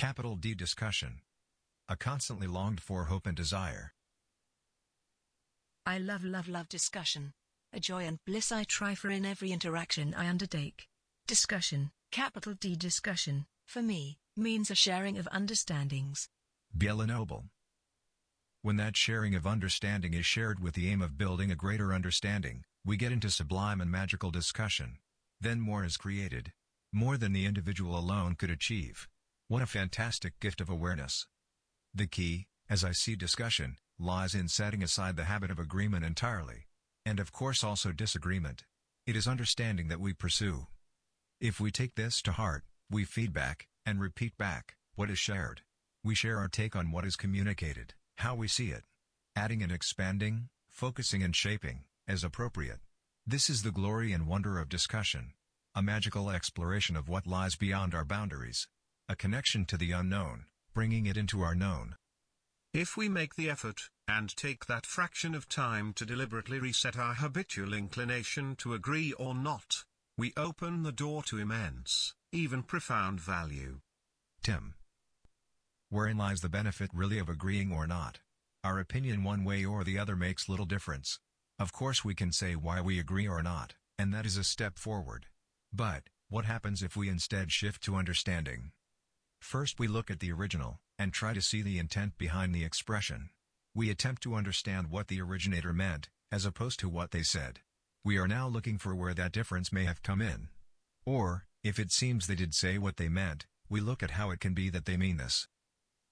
Capital D discussion. A constantly longed for hope and desire. I love love love discussion. A joy and bliss I try for in every interaction I undertake. Discussion, capital D discussion, for me, means a sharing of understandings. Biela Noble. When that sharing of understanding is shared with the aim of building a greater understanding, we get into sublime and magical discussion. Then more is created. More than the individual alone could achieve. What a fantastic gift of awareness. The key, as I see discussion, lies in setting aside the habit of agreement entirely. And of course also disagreement. It is understanding that we pursue. If we take this to heart, we feedback, and repeat back, what is shared. We share our take on what is communicated, how we see it. Adding and expanding, focusing and shaping, as appropriate. This is the glory and wonder of discussion. A magical exploration of what lies beyond our boundaries. A connection to the unknown, bringing it into our known. If we make the effort, and take that fraction of time to deliberately reset our habitual inclination to agree or not, we open the door to immense, even profound value. Tim. Wherein lies the benefit really of agreeing or not? Our opinion one way or the other makes little difference. Of course we can say why we agree or not, and that is a step forward. But, what happens if we instead shift to understanding? First we look at the original, and try to see the intent behind the expression. We attempt to understand what the originator meant, as opposed to what they said. We are now looking for where that difference may have come in. Or, if it seems they did say what they meant, we look at how it can be that they mean this.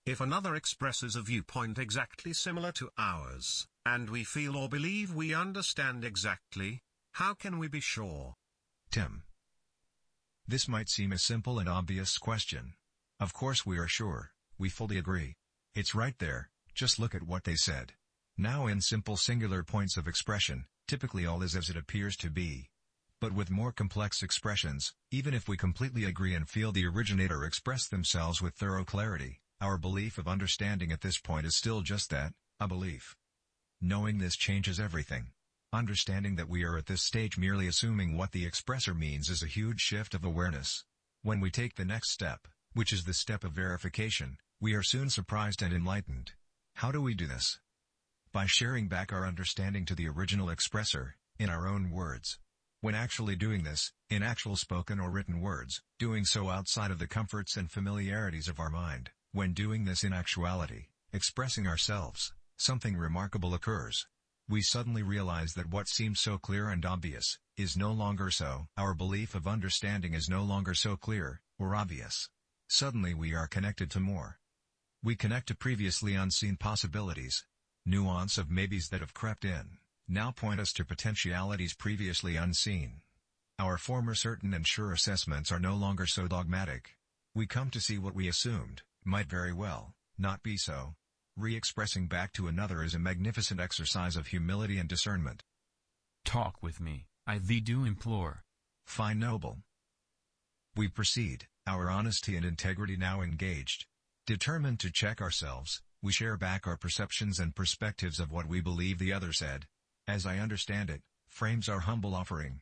If another expresses a viewpoint exactly similar to ours, and we feel or believe we understand exactly, how can we be sure? Tim. This might seem a simple and obvious question. Of course we are sure, we fully agree. It's right there, just look at what they said. Now in simple singular points of expression, typically all is as it appears to be. But with more complex expressions, even if we completely agree and feel the originator express themselves with thorough clarity, our belief of understanding at this point is still just that, a belief. Knowing this changes everything. Understanding that we are at this stage merely assuming what the expressor means is a huge shift of awareness. When we take the next step, which is the step of verification, we are soon surprised and enlightened. How do we do this? By sharing back our understanding to the original expressor, in our own words. When actually doing this, in actual spoken or written words, doing so outside of the comforts and familiarities of our mind, when doing this in actuality, expressing ourselves, something remarkable occurs. We suddenly realize that what seems so clear and obvious, is no longer so. Our belief of understanding is no longer so clear, or obvious. Suddenly we are connected to more. We connect to previously unseen possibilities. Nuance of maybes that have crept in now point us to potentialities previously unseen. Our former certain and sure assessments are no longer so dogmatic. We come to see what we assumed, might very well, not be so. Re-expressing back to another is a magnificent exercise of humility and discernment. Talk with me, I thee do implore. Fine noble. We proceed, our honesty and integrity now engaged. Determined to check ourselves, we share back our perceptions and perspectives of what we believe the other said, as I understand it, frames our humble offering.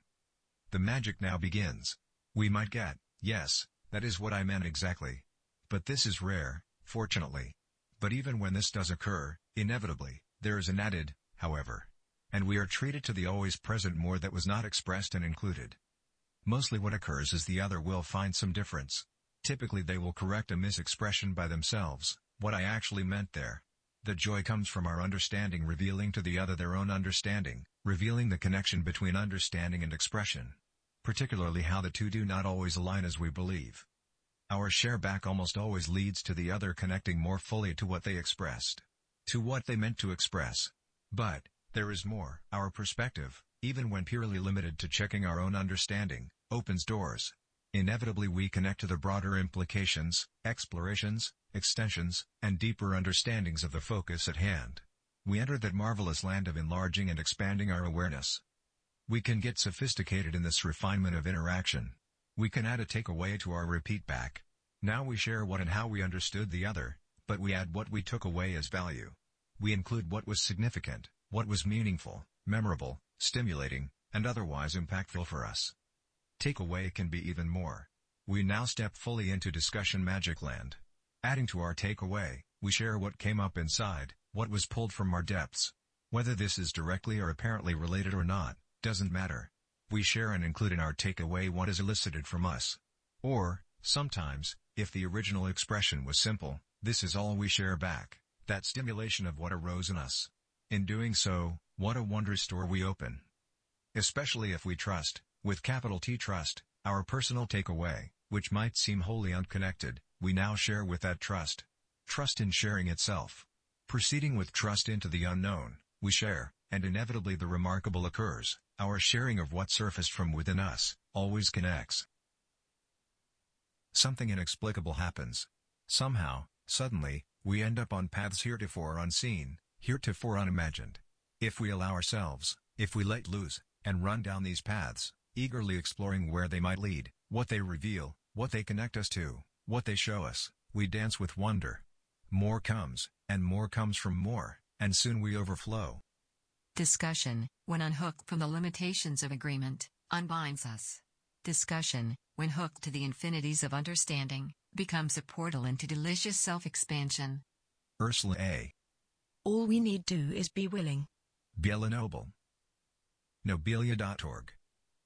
The magic now begins. We might get, yes, that is what I meant exactly. But this is rare, fortunately. But even when this does occur, inevitably, there is an added, however. And we are treated to the always present more that was not expressed and included. Mostly what occurs is the other will find some difference. Typically they will correct a misexpression by themselves, what I actually meant there. The joy comes from our understanding revealing to the other their own understanding, revealing the connection between understanding and expression. Particularly how the two do not always align as we believe. Our share back almost always leads to the other connecting more fully to what they expressed. To what they meant to express. But, there is more. Our perspective, even when purely limited to checking our own understanding, opens doors. Inevitably we connect to the broader implications, explorations, extensions, and deeper understandings of the focus at hand. We enter that marvelous land of enlarging and expanding our awareness. We can get sophisticated in this refinement of interaction. We can add a takeaway to our repeat back. Now we share what and how we understood the other, but we add what we took away as value. We include what was significant, what was meaningful, memorable, stimulating, and otherwise impactful for us. Takeaway can be even more. We now step fully into discussion magic land. Adding to our takeaway, we share what came up inside, what was pulled from our depths. Whether this is directly or apparently related or not, doesn't matter. We share and include in our takeaway what is elicited from us. Or, sometimes, if the original expression was simple, this is all we share back, that stimulation of what arose in us. In doing so, what a wondrous store we open. Especially if we trust, with capital T trust, our personal takeaway, which might seem wholly unconnected, we now share with that trust. Trust in sharing itself. Proceeding with trust into the unknown, we share, and inevitably the remarkable occurs, our sharing of what surfaced from within us, always connects. Something inexplicable happens. Somehow, suddenly, we end up on paths heretofore unseen, heretofore unimagined. If we allow ourselves, if we let loose, and run down these paths, eagerly exploring where they might lead, what they reveal, what they connect us to, what they show us, we dance with wonder. More comes, and more comes from more, and soon we overflow. Discussion, when unhooked from the limitations of agreement, unbinds us. Discussion, when hooked to the infinities of understanding, becomes a portal into delicious self expansion. Ursula A. All we need do is be willing. Biela Noble. Nobelia.org